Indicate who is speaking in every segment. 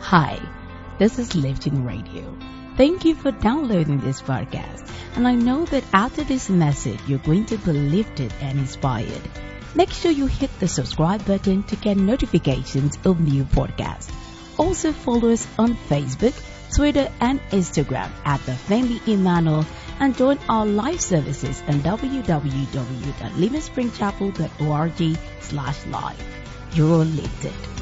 Speaker 1: Hi, this is Lifting Radio. Thank you for downloading this podcast. And I know that after this message, you're going to be lifted and inspired. Make sure you hit the subscribe button to get notifications of new podcasts. Also follow us on Facebook, Twitter, and Instagram at The Family Emmanuel and join our live services on www.livingspringchapel.org slash live. You're lifted.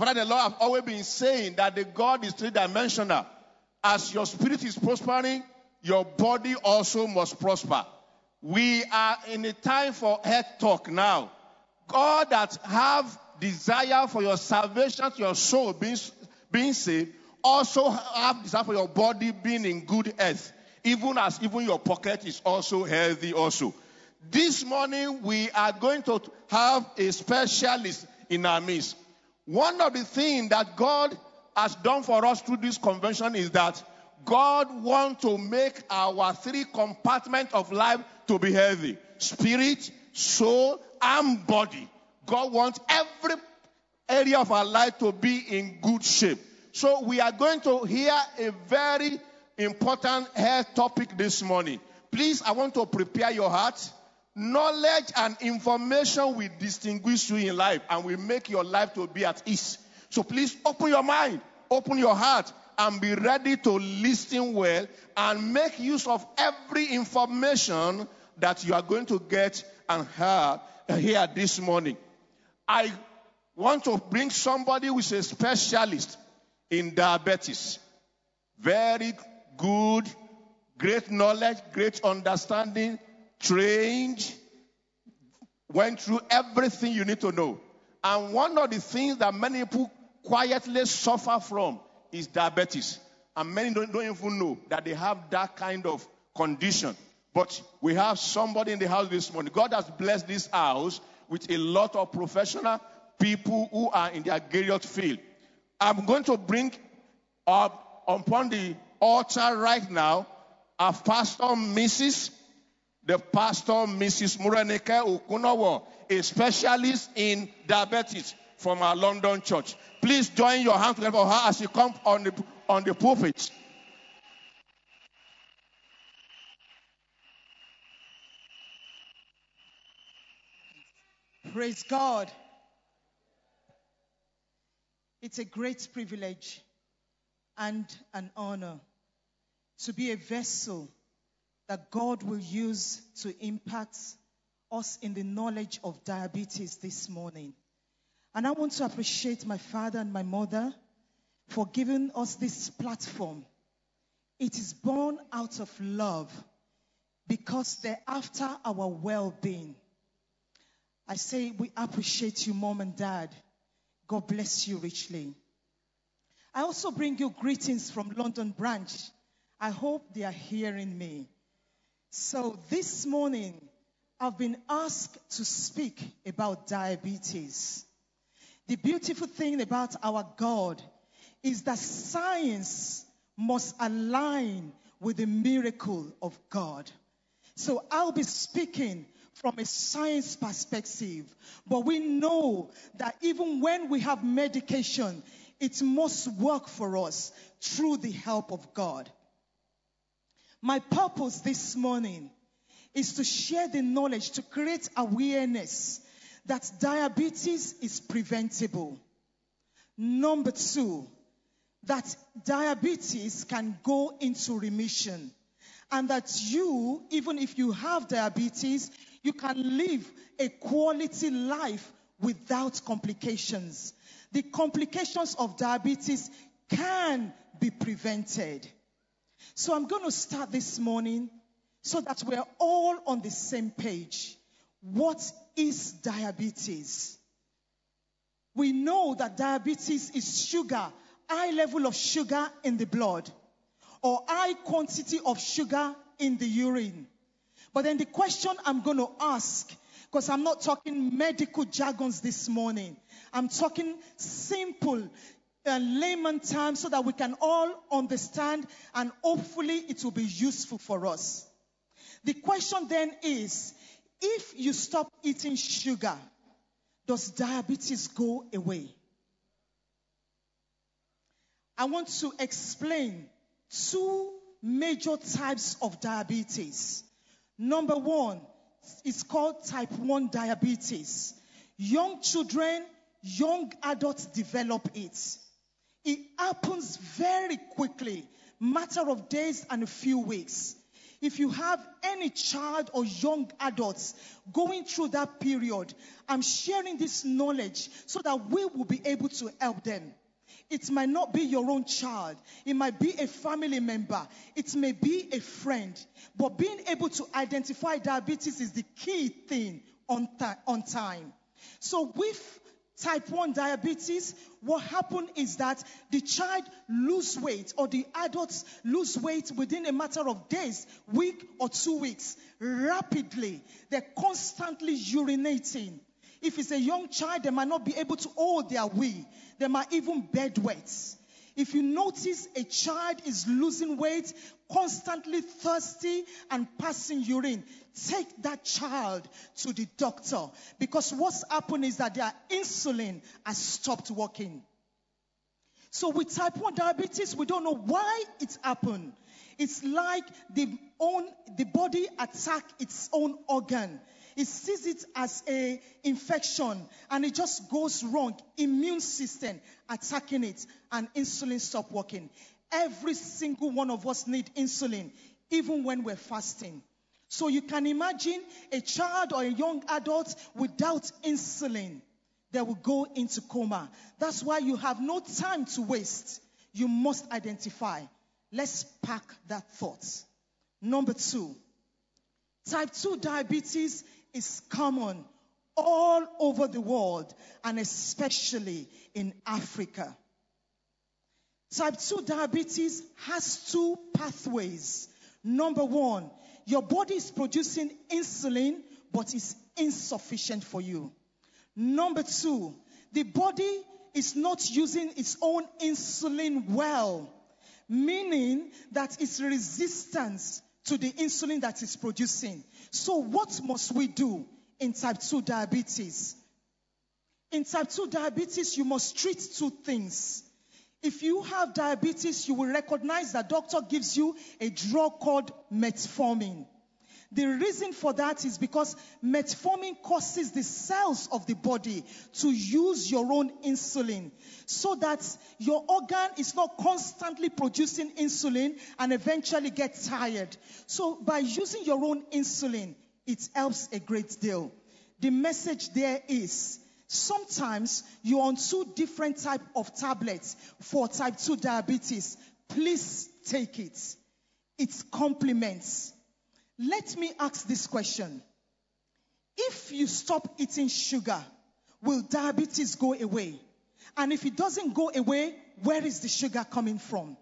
Speaker 2: Father, the Lord I've always been saying that the God is three dimensional. As your spirit is prospering, your body also must prosper. We are in a time for head talk now. God that have desire for your salvation, your soul being, being saved, also have desire for your body being in good health, even as even your pocket is also healthy also. This morning we are going to have a specialist in our midst. One of the things that God has done for us through this convention is that God wants to make our three compartments of life to be healthy spirit, soul, and body. God wants every area of our life to be in good shape. So we are going to hear a very important health topic this morning. Please, I want to prepare your heart. Knowledge and information will distinguish you in life and will make your life to be at ease. So please open your mind, open your heart, and be ready to listen well and make use of every information that you are going to get and hear, hear this morning. I want to bring somebody who is a specialist in diabetes. Very good, great knowledge, great understanding, trained, went through everything you need to know. And one of the things that many people quietly suffer from is diabetes. And many don't, don't, even know that they have that kind of condition. But we have somebody in the house this morning. God has blessed this house with a lot of professional people who are in the various field. I'm going to bring up upon the altar right now our pastor, Mrs the pastor, Mrs. Murenike Okunowo, a specialist in diabetes from our London church. Please join your hands together for her as she comes on the, on the pulpit.
Speaker 3: Praise God. It's a great privilege and an honor to be a vessel that God will use to impact us in the knowledge of diabetes this morning. And I want to appreciate my father and my mother for giving us this platform. It is born out of love because they're after our well being. I say we appreciate you, mom and dad. God bless you richly. I also bring you greetings from London branch. I hope they are hearing me. So this morning, I've been asked to speak about diabetes. The beautiful thing about our God is that science must align with the miracle of God. So I'll be speaking from a science perspective, but we know that even when we have medication, it must work for us through the help of God. My purpose this morning is to share the knowledge to create awareness that diabetes is preventable. Number two, that diabetes can go into remission. And that you, even if you have diabetes, you can live a quality life without complications. The complications of diabetes can be prevented. So I'm going to start this morning so that we're all on the same page. What is diabetes? We know that diabetes is sugar, high level of sugar in the blood, or high quantity of sugar in the urine. But then the question I'm going to ask, because I'm not talking medical jargons this morning, I'm talking simple uh, layman terms so that we can all understand and hopefully it will be useful for us. The question then is if you stop eating sugar, does diabetes go away? I want to explain two major types of diabetes. Number one is called type 1 diabetes. Young children, young adults develop it. It happens very quickly, matter of days and a few weeks. If you have any child or young adults going through that period, I'm sharing this knowledge so that we will be able to help them. It might not be your own child. It might be a family member. It may be a friend. But being able to identify diabetes is the key thing on, th- on time. So with type 1 diabetes, what happens is that the child lose weight or the adults lose weight within a matter of days, week or two weeks, rapidly. They're constantly urinating. If it's a young child, they might not be able to hold their wee. They might even bedwet. If you notice a child is losing weight, constantly thirsty and passing urine, take that child to the doctor because what's happened is that their insulin has stopped working. So with type 1 diabetes, we don't know why it's happened. It's like the own the body attack its own organ. It sees it as a infection and it just goes wrong. Immune system attacking it and insulin stop working. Every single one of us need insulin, even when we're fasting. So you can imagine a child or a young adult without insulin, they will go into coma. That's why you have no time to waste. You must identify. Let's pack that thought. Number two, type 2 diabetes is common all over the world and especially in Africa. Type 2 diabetes has two pathways. Number one, your body is producing insulin, but it's insufficient for you. Number two, the body is not using its own insulin well, meaning that it's resistance to the insulin that it's producing. So, what must we do in type 2 diabetes? In type 2 diabetes, you must treat two things. If you have diabetes, you will recognize that doctor gives you a drug called metformin. The reason for that is because metformin causes the cells of the body to use your own insulin so that your organ is not constantly producing insulin and eventually get tired. So by using your own insulin, it helps a great deal. The message there is Sometimes you're on two different type of tablets for type 2 diabetes. Please take it. It complements. Let me ask this question. If you stop eating sugar, will diabetes go away? And if it doesn't go away, where is the sugar coming from?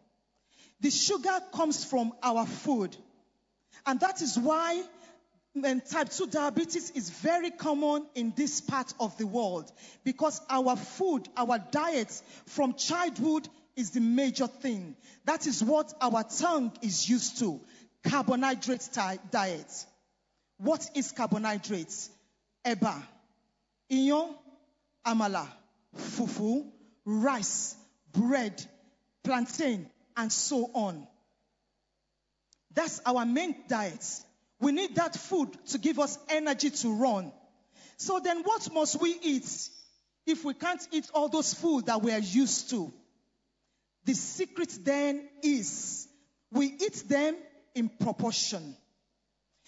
Speaker 3: The sugar comes from our food. And that is why and type 2 diabetes is very common in this part of the world because our food, our diet from childhood is the major thing. That is what our tongue is used to. Carbohydrate diet. What is carbohydrates? Eba, iyan, amala, fufu, rice, bread, plantain, and so on. That's our main diet. We need that food to give us energy to run. So then what must we eat if we can't eat all those food that we are used to? The secret then is we eat them in proportion.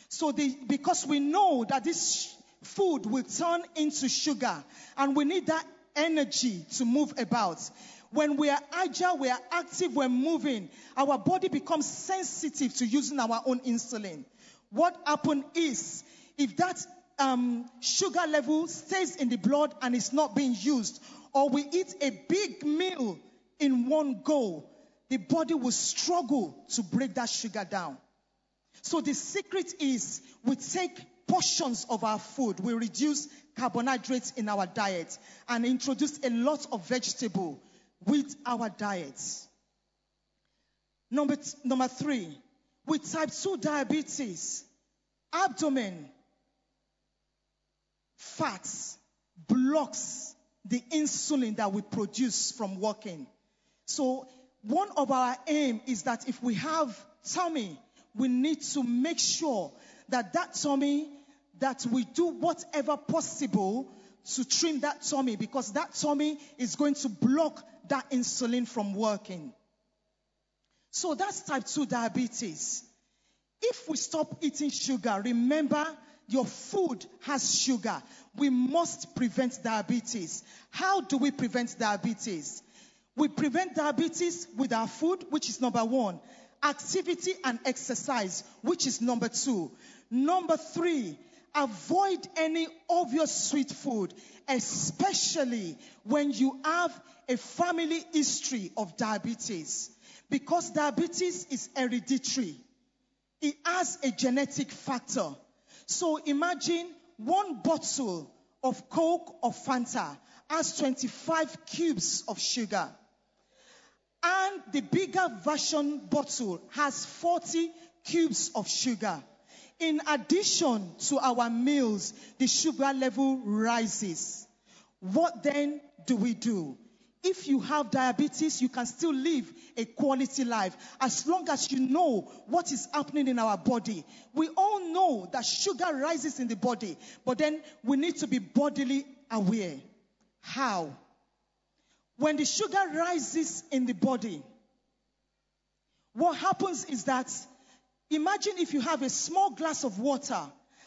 Speaker 3: So the, because we know that this food will turn into sugar and we need that energy to move about. When we are agile, we are active, we're moving, our body becomes sensitive to using our own insulin what happened is if that um, sugar level stays in the blood and is not being used, or we eat a big meal in one go, the body will struggle to break that sugar down. So the secret is we take portions of our food, we reduce carbohydrates in our diet, and introduce a lot of vegetable, with our diets. Number, t- number three, with type 2 diabetes, abdomen fats blocks the insulin that we produce from working. So one of our aim is that if we have tummy, we need to make sure that that tummy, that we do whatever possible to trim that tummy because that tummy is going to block that insulin from working. So that's type 2 diabetes. If we stop eating sugar, remember your food has sugar. We must prevent diabetes. How do we prevent diabetes? We prevent diabetes with our food, which is number one, activity and exercise, which is number two. Number three, avoid any obvious sweet food, especially when you have a family history of diabetes. Because diabetes is hereditary, it has a genetic factor. So imagine one bottle of Coke or Fanta has 25 cubes of sugar. And the bigger version bottle has 40 cubes of sugar. In addition to our meals, the sugar level rises. What then do we do? If you have diabetes, you can still live a quality life as long as you know what is happening in our body. We all know that sugar rises in the body, but then we need to be bodily aware. How? When the sugar rises in the body, what happens is that imagine if you have a small glass of water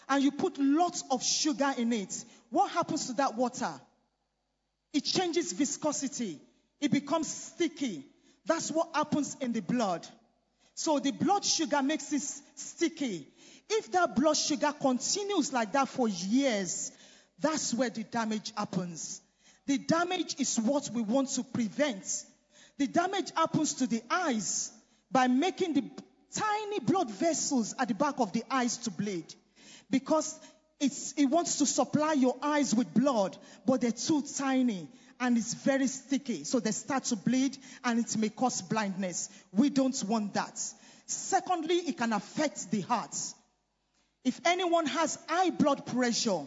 Speaker 3: and you put lots of sugar in it. What happens to that water? It changes viscosity. It becomes sticky. That's what happens in the blood. So the blood sugar makes it sticky. If that blood sugar continues like that for years, that's where the damage happens. The damage is what we want to prevent. The damage happens to the eyes by making the tiny blood vessels at the back of the eyes to bleed. Because it wants to supply your eyes with blood, but they're too tiny and it's very sticky. So they start to bleed and it may cause blindness. We don't want that. Secondly, it can affect the heart. If anyone has high blood pressure,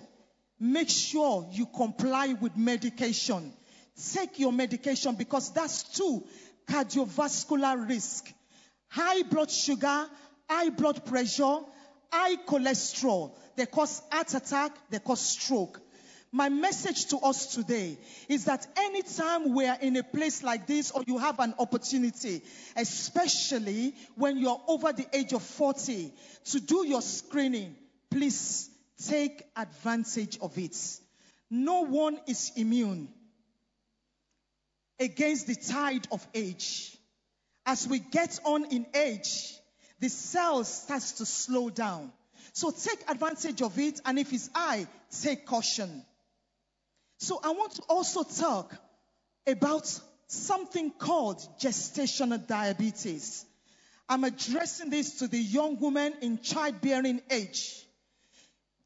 Speaker 3: make sure you comply with medication. Take your medication because that's too cardiovascular risk. High blood sugar, high blood pressure, high cholesterol. They cause heart attack, they cause stroke. My message to us today is that anytime we are in a place like this or you have an opportunity, especially when you're over the age of 40, to do your screening, please take advantage of it. No one is immune against the tide of age. As we get on in age, the cells starts to slow down. So take advantage of it, and if it's high, take caution. So I want to also talk about something called gestational diabetes. I'm addressing this to the young women in childbearing age.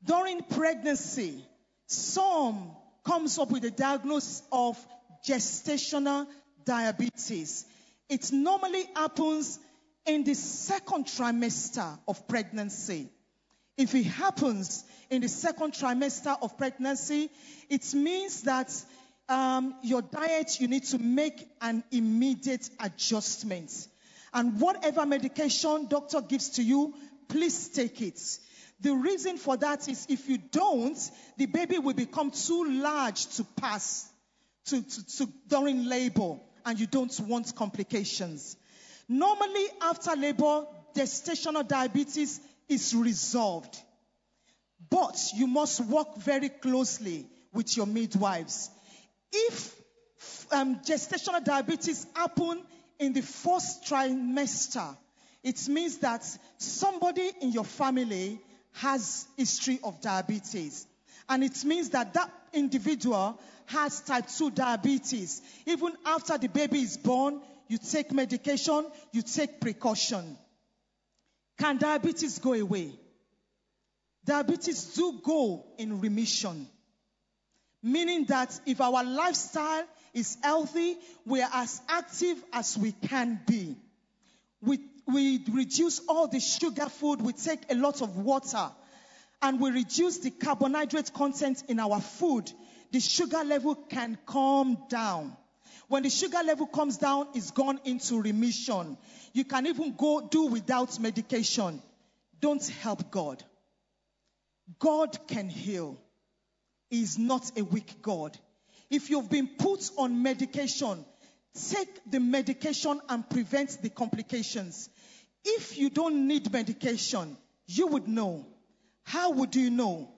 Speaker 3: During pregnancy, some comes up with a diagnosis of gestational diabetes. It normally happens in the second trimester of pregnancy. If it happens in the second trimester of pregnancy, it means that um, your diet, you need to make an immediate adjustment. And whatever medication doctor gives to you, please take it. The reason for that is if you don't, the baby will become too large to pass to, to, to during labor, and you don't want complications. Normally, after labor, gestational diabetes is resolved. But you must work very closely with your midwives. If um, gestational diabetes happen in the first trimester, it means that somebody in your family has history of diabetes. And it means that that individual has type 2 diabetes. Even after the baby is born, you take medication, you take precaution. Can diabetes go away? Diabetes do go in remission. Meaning that if our lifestyle is healthy, we are as active as we can be. We, we reduce all the sugar food, we take a lot of water, and we reduce the carbohydrate content in our food. The sugar level can calm down. When the sugar level comes down, it's gone into remission. You can even go do without medication. Don't help God. God can heal. He is not a weak God. If you've been put on medication, take the medication and prevent the complications. If you don't need medication, you would know. How would you know?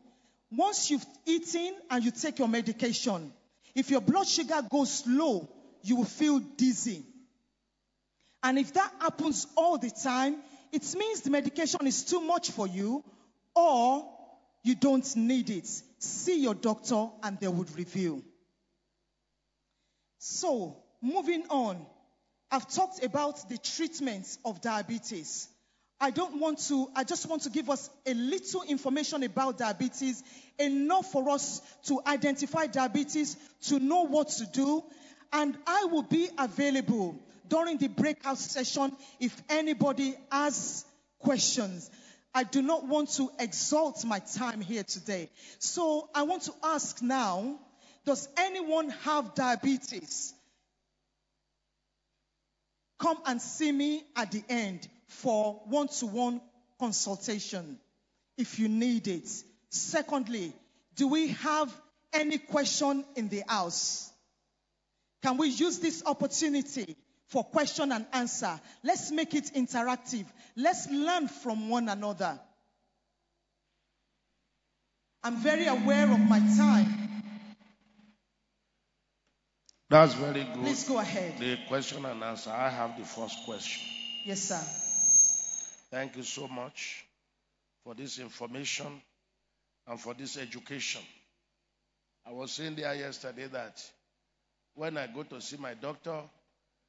Speaker 3: Once you've eaten and you take your medication, if your blood sugar goes low, you will feel dizzy. And if that happens all the time, it means the medication is too much for you or you don't need it. See your doctor and they would review. So, moving on, I've talked about the treatment of diabetes. I don't want to, I just want to give us a little information about diabetes, enough for us to identify diabetes, to know what to do, and I will be available during the breakout session if anybody has questions. I do not want to exalt my time here today. So I want to ask now, does anyone have diabetes? Come and see me at the end for one-to-one consultation if you need it. Secondly, do we have any question in the house? Can we use this opportunity for question and answer? Let's make it interactive. Let's learn from one another. I'm very aware of my time.
Speaker 4: That's very good.
Speaker 3: Please go ahead.
Speaker 4: The question and answer. I have the first question.
Speaker 3: Yes, sir.
Speaker 4: Thank you so much for this information and for this education. I was saying there yesterday that when I go to see my doctor,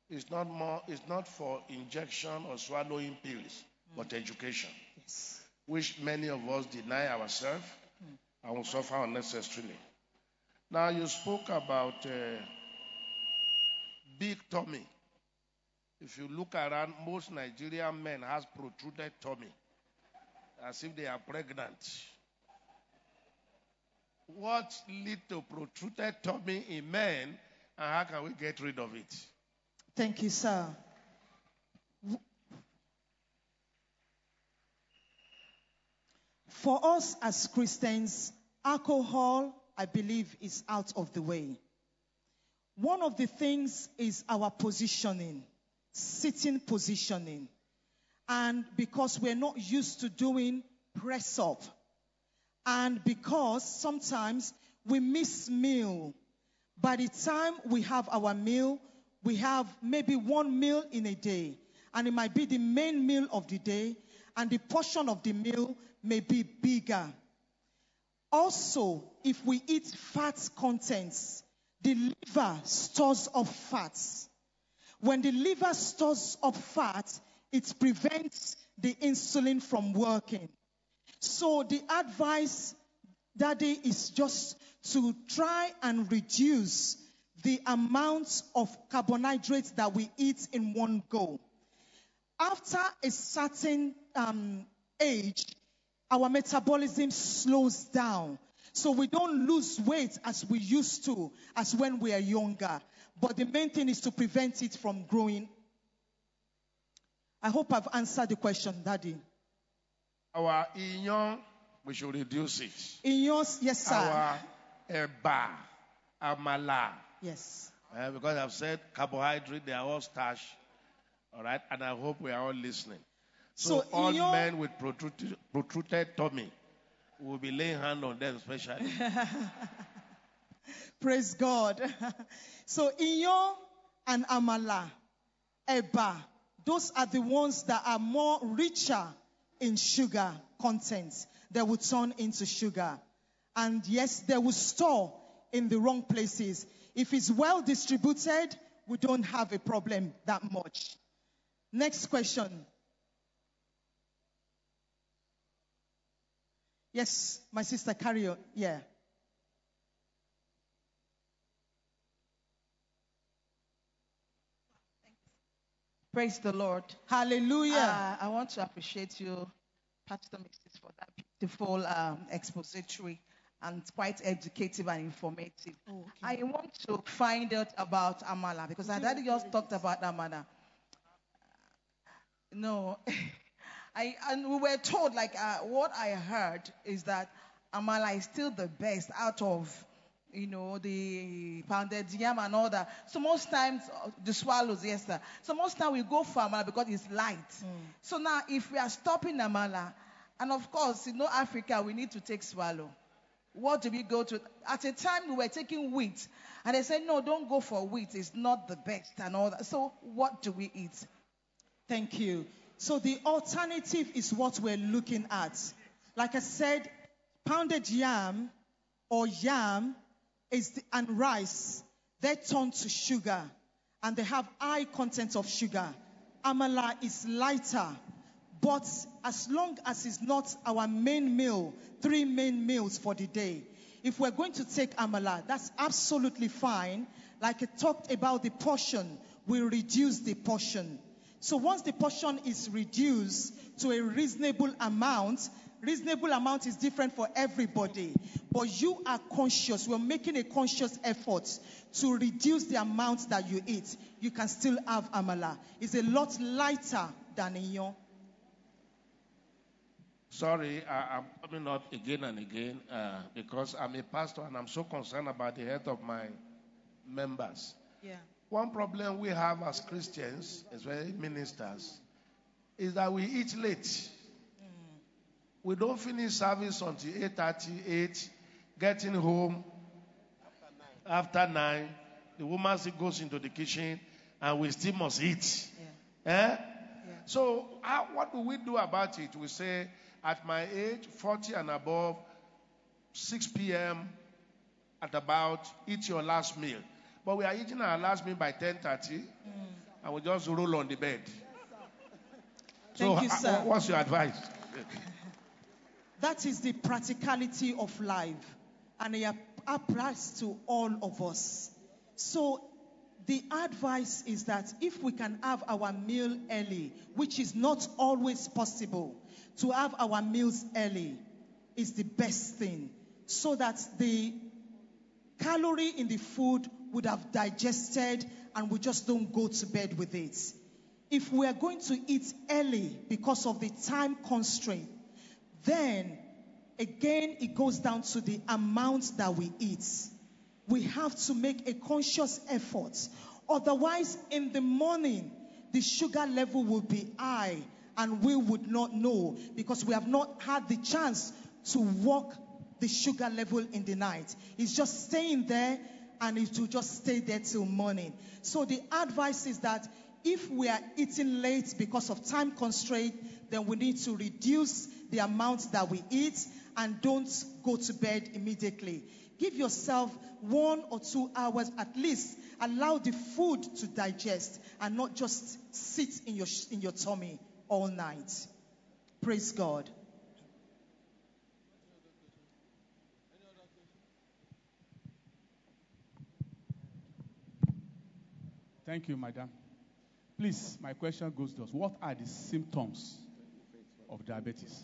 Speaker 4: it's not more it's not for injection or swallowing pills, mm. but education.
Speaker 3: Yes.
Speaker 4: Which many of us deny ourselves mm. and will suffer unnecessarily. Now you spoke about uh, big tummy. If you look around, most Nigerian men has protruded tummy, as if they are pregnant. What lead to protruded tummy in men and how can we get rid of it?
Speaker 3: Thank you, sir. For us as Christians, alcohol, I believe, is out of the way. One of the things is our positioning, sitting positioning. And because we're not used to doing press up, and because sometimes we miss meal by the time we have our meal, we have maybe one meal in a day, and it might be the main meal of the day, and the portion of the meal may be bigger. Also, if we eat fat contents, the liver stores up fats. When the liver stores up fat, it prevents the insulin from working. So the advice, Daddy, is just to try and reduce the amount of carbohydrates that we eat in one go. After a certain um, age, our metabolism slows down. So we don't lose weight as we used to, as when we are younger. But the main thing is to prevent it from growing. I hope I've answered the question, Daddy.
Speaker 4: Our iyan, we should reduce it.
Speaker 3: Iyan, yes, sir.
Speaker 4: Our eba, amala.
Speaker 3: Yes.
Speaker 4: Uh, because I've said carbohydrate, they are all starch. All right, and I hope we are all listening. So, so all your... men with protruded, protruded tummy will be laying hand on them, especially.
Speaker 3: Praise God. so iyo and amala, eba, those are the ones that are more richer in sugar content. They will turn into sugar. And yes, they will store in the wrong places. If it's well distributed, we don't have a problem that much. Next question. Yes, my sister, carry on. Yeah.
Speaker 5: Praise the Lord.
Speaker 3: Hallelujah.
Speaker 5: Uh, I want to appreciate you, Pastor Mrs., for that beautiful um, expository and quite educative and informative.
Speaker 3: Oh, okay.
Speaker 5: I want to find out about Amala because I daddy just talked about Amala. No. I and we were told like uh, what I heard is that Amala is still the best out of you know the pounded yam and all that. So most times uh, the swallows, yes sir. So most time we go for Amala because it's light. So now if we are stopping Amala, and of course you know Africa we need to take swallow. What do we go to? At a time we were taking wheat, and they said no, don't go for wheat. It's not the best and all that. So what do we eat?
Speaker 3: Thank you. So the alternative is what we're looking at. Like I said, pounded yam or yam is the, and rice, they turn to sugar and they have high content of sugar. Amala is lighter, but as long as it's not our main meal, three main meals for the day, if we're going to take amala, that's absolutely fine. Like I talked about the portion, we reduce the portion. So once the portion is reduced to a reasonable amount, reasonable amount is different for everybody, but you are conscious, we're making a conscious effort to reduce the amount that you eat. You can still have amala. It's a lot lighter than iyan.
Speaker 2: Sorry, I, I'm coming up again and again uh, because I'm a pastor and I'm so concerned about the health of my members.
Speaker 3: Yeah.
Speaker 2: One problem we have as Christians, especially ministers, is that we eat late. We don't finish service until 8.30, 8, getting home after 9. The woman still goes into the kitchen and we still must eat. Eh? So, how, what do we do about it? We say, at my age, 40 and above, 6 p.m. at about, eat your last meal. But we are eating our last meal by 10.30 and we just roll on the bed. so,
Speaker 3: Thank you,
Speaker 2: uh,
Speaker 3: sir.
Speaker 2: what's your advice?
Speaker 3: That is the practicality of life, and it applies to all of us. So, the advice is that if we can have our meal early, which is not always possible, to have our meals early is the best thing, so that the calorie in the food would have digested and we just don't go to bed with it. If we are going to eat early because of the time constraint, then again it goes down to the amount that we eat. We have to make a conscious effort. Otherwise, in the morning, the sugar level will be high and we would not know because we have not had the chance to walk the sugar level in the night. It's just staying there and it will just stay there till morning. So the advice is that if we are eating late because of time constraint, then we need to reduce the amount that we eat and don't go to bed immediately. Give yourself one or two hours at least. Allow the food to digest and not just sit in your, in your tummy all night. Praise God.
Speaker 6: Thank you, madam. Please, my question goes to us. What are the symptoms of diabetes?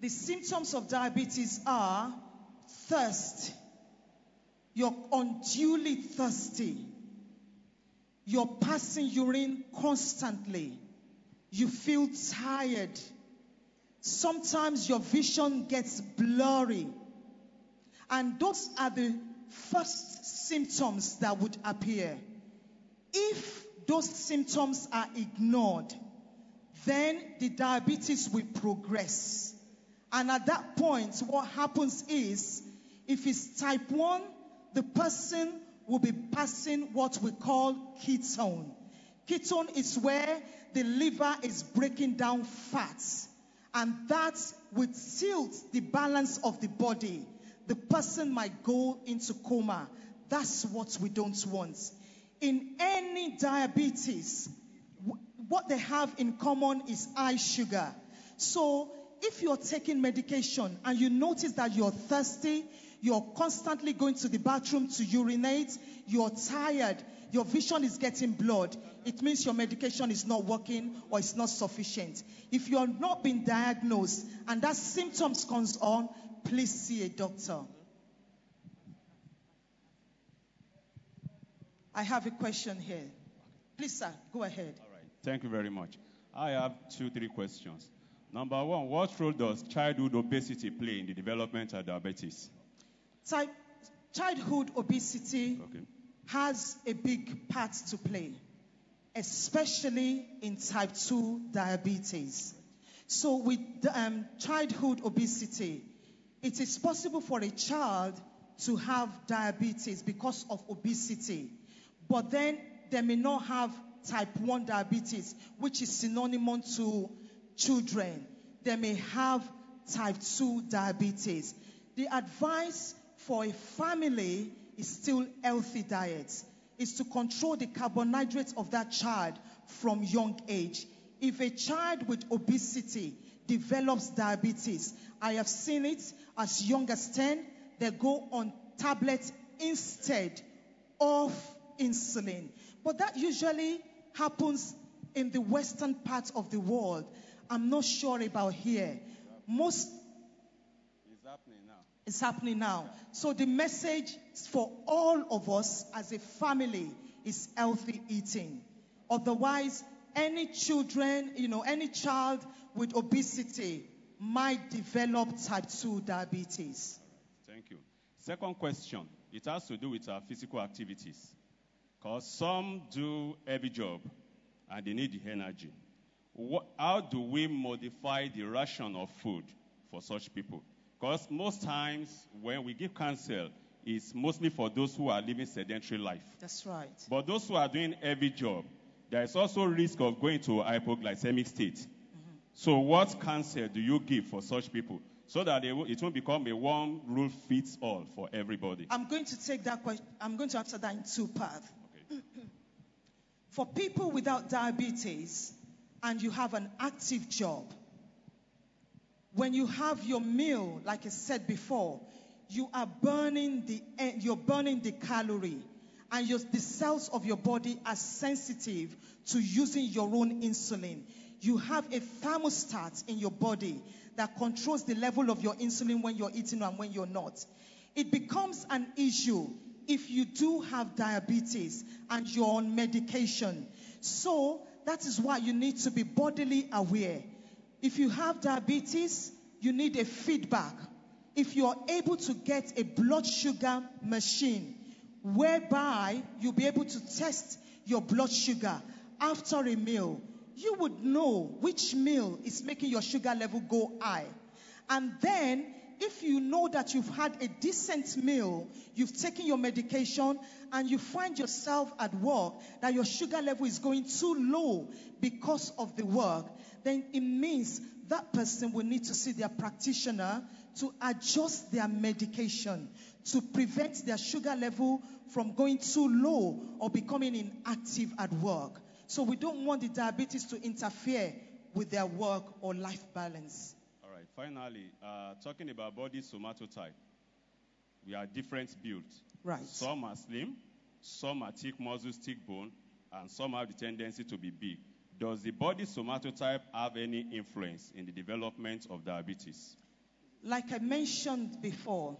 Speaker 3: The symptoms of diabetes are thirst. You're unduly thirsty. You're passing urine constantly. You feel tired. Sometimes your vision gets blurry. And those are the first symptoms that would appear. If those symptoms are ignored, then the diabetes will progress. And at that point, what happens is, if it's type 1, the person will be passing what we call ketone. Ketone is where the liver is breaking down fats, and that will tilt the balance of the body. The person might go into coma. That's what we don't want. In any diabetes, what they have in common is high sugar. So if you're taking medication and you notice that you're thirsty, you're constantly going to the bathroom to urinate, you're tired, your vision is getting blurred, it means your medication is not working or it's not sufficient. If you are not being diagnosed and that symptoms comes on, please see a doctor. I have a question here. Please, sir, go ahead.
Speaker 7: All right. Thank you very much. I have two, three questions. Number one, what role does childhood obesity play in the development of diabetes?
Speaker 3: Type, childhood obesity
Speaker 7: Okay.
Speaker 3: has a big part to play, especially in type 2 diabetes. So, with um, childhood obesity, it is possible for a child to have diabetes because of obesity, but then they may not have type 1 diabetes, which is synonymous to children. They may have type 2 diabetes. The advice for a family is still healthy diets, is to control the carbohydrates of that child from young age. If a child with obesity develops diabetes, I have seen it as young as 10, they go on tablets instead of insulin. But that usually happens in the western part of the world. I'm not sure about here. Most
Speaker 7: It's happening now.
Speaker 3: is happening now. So the message for all of us as a family is healthy eating. Otherwise, any children, you know, any child with obesity might develop type 2 diabetes.
Speaker 7: Thank you. Second question. It has to do with our physical activities. Because some do heavy job and they need the energy. What, how do we modify the ration of food for such people? Because most times when we give counsel, it's mostly for those who are living sedentary life.
Speaker 3: That's right.
Speaker 7: But those who are doing heavy job, there is also risk of going to hypoglycemic state. Mm-hmm. So what counsel do you give for such people so that they will, it won't become a one rule fits all for everybody?
Speaker 3: I'm going to take that question, I'm going to answer that in two parts. For people without diabetes and you have an active job, when you have your meal, like I said before, you are burning the you're burning the calorie, and your, the cells of your body are sensitive to using your own insulin. You have a thermostat in your body that controls the level of your insulin when you're eating and when you're not. It becomes an issue if you do have diabetes and you're on medication. So that is why you need to be bodily aware. If you have diabetes, you need a feedback. If you are able to get a blood sugar machine whereby you'll be able to test your blood sugar after a meal, you would know which meal is making your sugar level go high. And then, if you know that you've had a decent meal, you've taken your medication, and you find yourself at work that your sugar level is going too low because of the work, then it means that person will need to see their practitioner to adjust their medication to prevent their sugar level from going too low or becoming inactive at work. So we don't want the diabetes to interfere with their work or life balance.
Speaker 7: Finally, uh, talking about body somatotype, we are different built.
Speaker 3: Right.
Speaker 7: Some are slim, some are thick muscles, thick bone, and some have the tendency to be big. Does the body somatotype have any influence in the development of diabetes?
Speaker 3: Like I mentioned before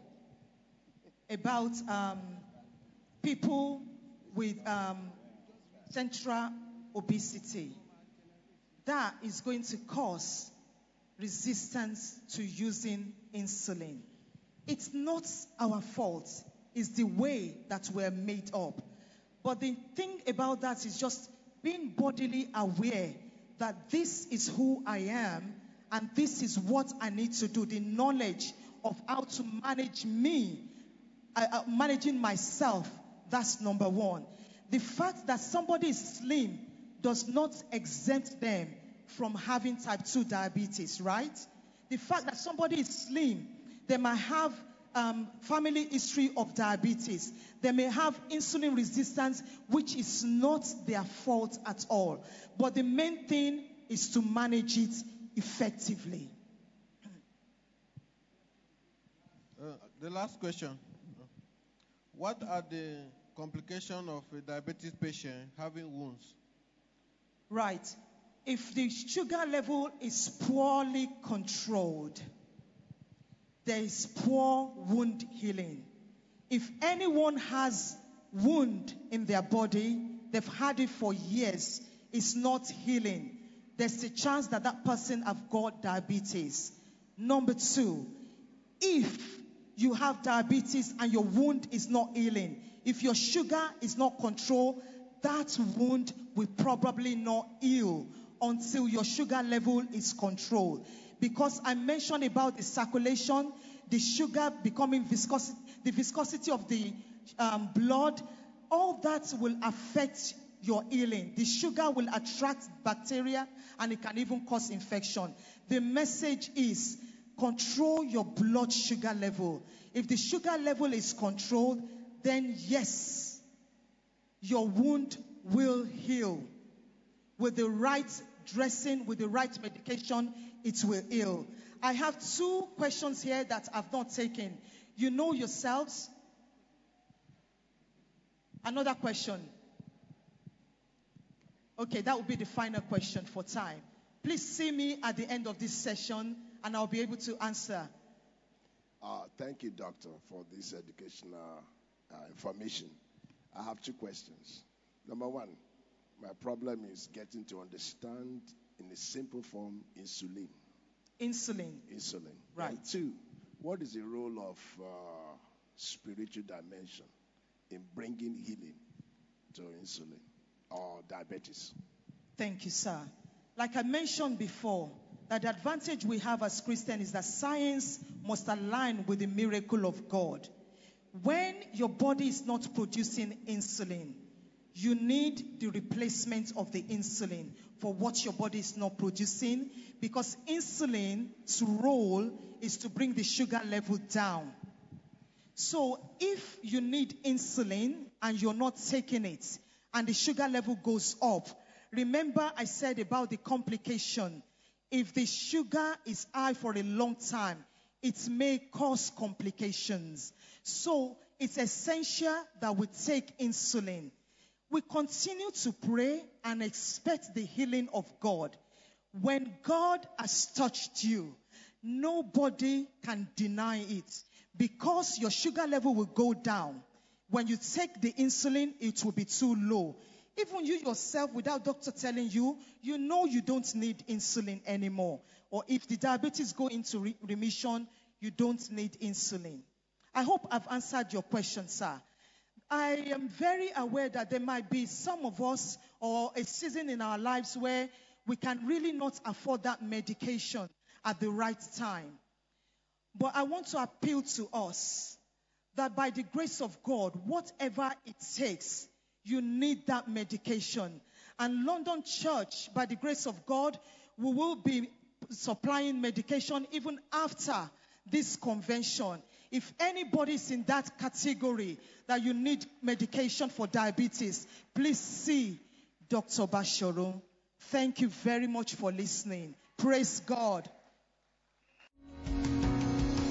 Speaker 3: about um, people with um, central obesity, that is going to cause resistance to using insulin. It's not our fault, it's the way that we're made up. But the thing about that is just being bodily aware that this is who I am and this is what I need to do. The knowledge of how to manage me, uh, uh, managing myself, that's number one. The fact that somebody is slim does not exempt them from having type 2 diabetes, right? The fact that somebody is slim, they might have um, family history of diabetes. They may have insulin resistance, which is not their fault at all. But the main thing is to manage it effectively.
Speaker 8: Uh, the last question. What are the complications of a diabetes patient having wounds?
Speaker 3: Right. If the sugar level is poorly controlled, there is poor wound healing. If anyone has wound in their body, they've had it for years, it's not healing. There's a chance that that person have got diabetes. Number two, if you have diabetes and your wound is not healing, if your sugar is not controlled, that wound will probably not heal until your sugar level is controlled. Because I mentioned about the circulation, the sugar becoming viscosity, the viscosity of the um, blood, all that will affect your healing. The sugar will attract bacteria and it can even cause infection. The message is control your blood sugar level. If the sugar level is controlled, then yes, your wound will heal. With the right dressing, with the right medication, it will heal. I have two questions here that I've not taken. You know yourselves. Another question. Okay, that will be the final question for time. Please see me at the end of this session and I'll be able to answer.
Speaker 2: Uh, thank you, Doctor, for this educational uh, information. I have two questions. Number one, my problem is getting to understand in a simple form insulin.
Speaker 3: Insulin.
Speaker 2: Insulin.
Speaker 3: Right.
Speaker 2: And two, what is the role of uh, spiritual dimension in bringing healing to insulin or diabetes?
Speaker 3: Thank you, sir. Like I mentioned before, that the advantage we have as Christians is that science must align with the miracle of God. When your body is not producing insulin, you need the replacement of the insulin for what your body is not producing because insulin's role is to bring the sugar level down. So if you need insulin and you're not taking it and the sugar level goes up, remember I said about the complication. If the sugar is high for a long time, it may cause complications. So it's essential that we take insulin. We continue to pray and expect the healing of God. When God has touched you, nobody can deny it because your sugar level will go down. When you take the insulin, it will be too low. Even you yourself, without doctor telling you, you know you don't need insulin anymore. Or if the diabetes go into re- remission, you don't need insulin. I hope I've answered your question, sir. I am very aware that there might be some of us or a season in our lives where we can really not afford that medication at the right time. But I want to appeal to us that by the grace of God, whatever it takes, you need that medication. And London Church, by the grace of God, we will be supplying medication even after this convention. If anybody is in that category that you need medication for diabetes, please see Dr. Bashoro. Thank you very much for listening. Praise God.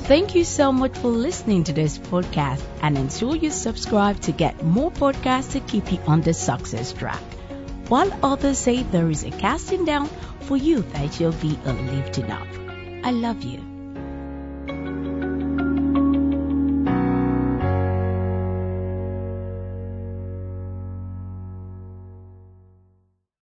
Speaker 1: Thank you so much for listening to this podcast and ensure you subscribe to get more podcasts to keep you on the success track. While others say there is a casting down, for you that you'll be a lifting up. I love you.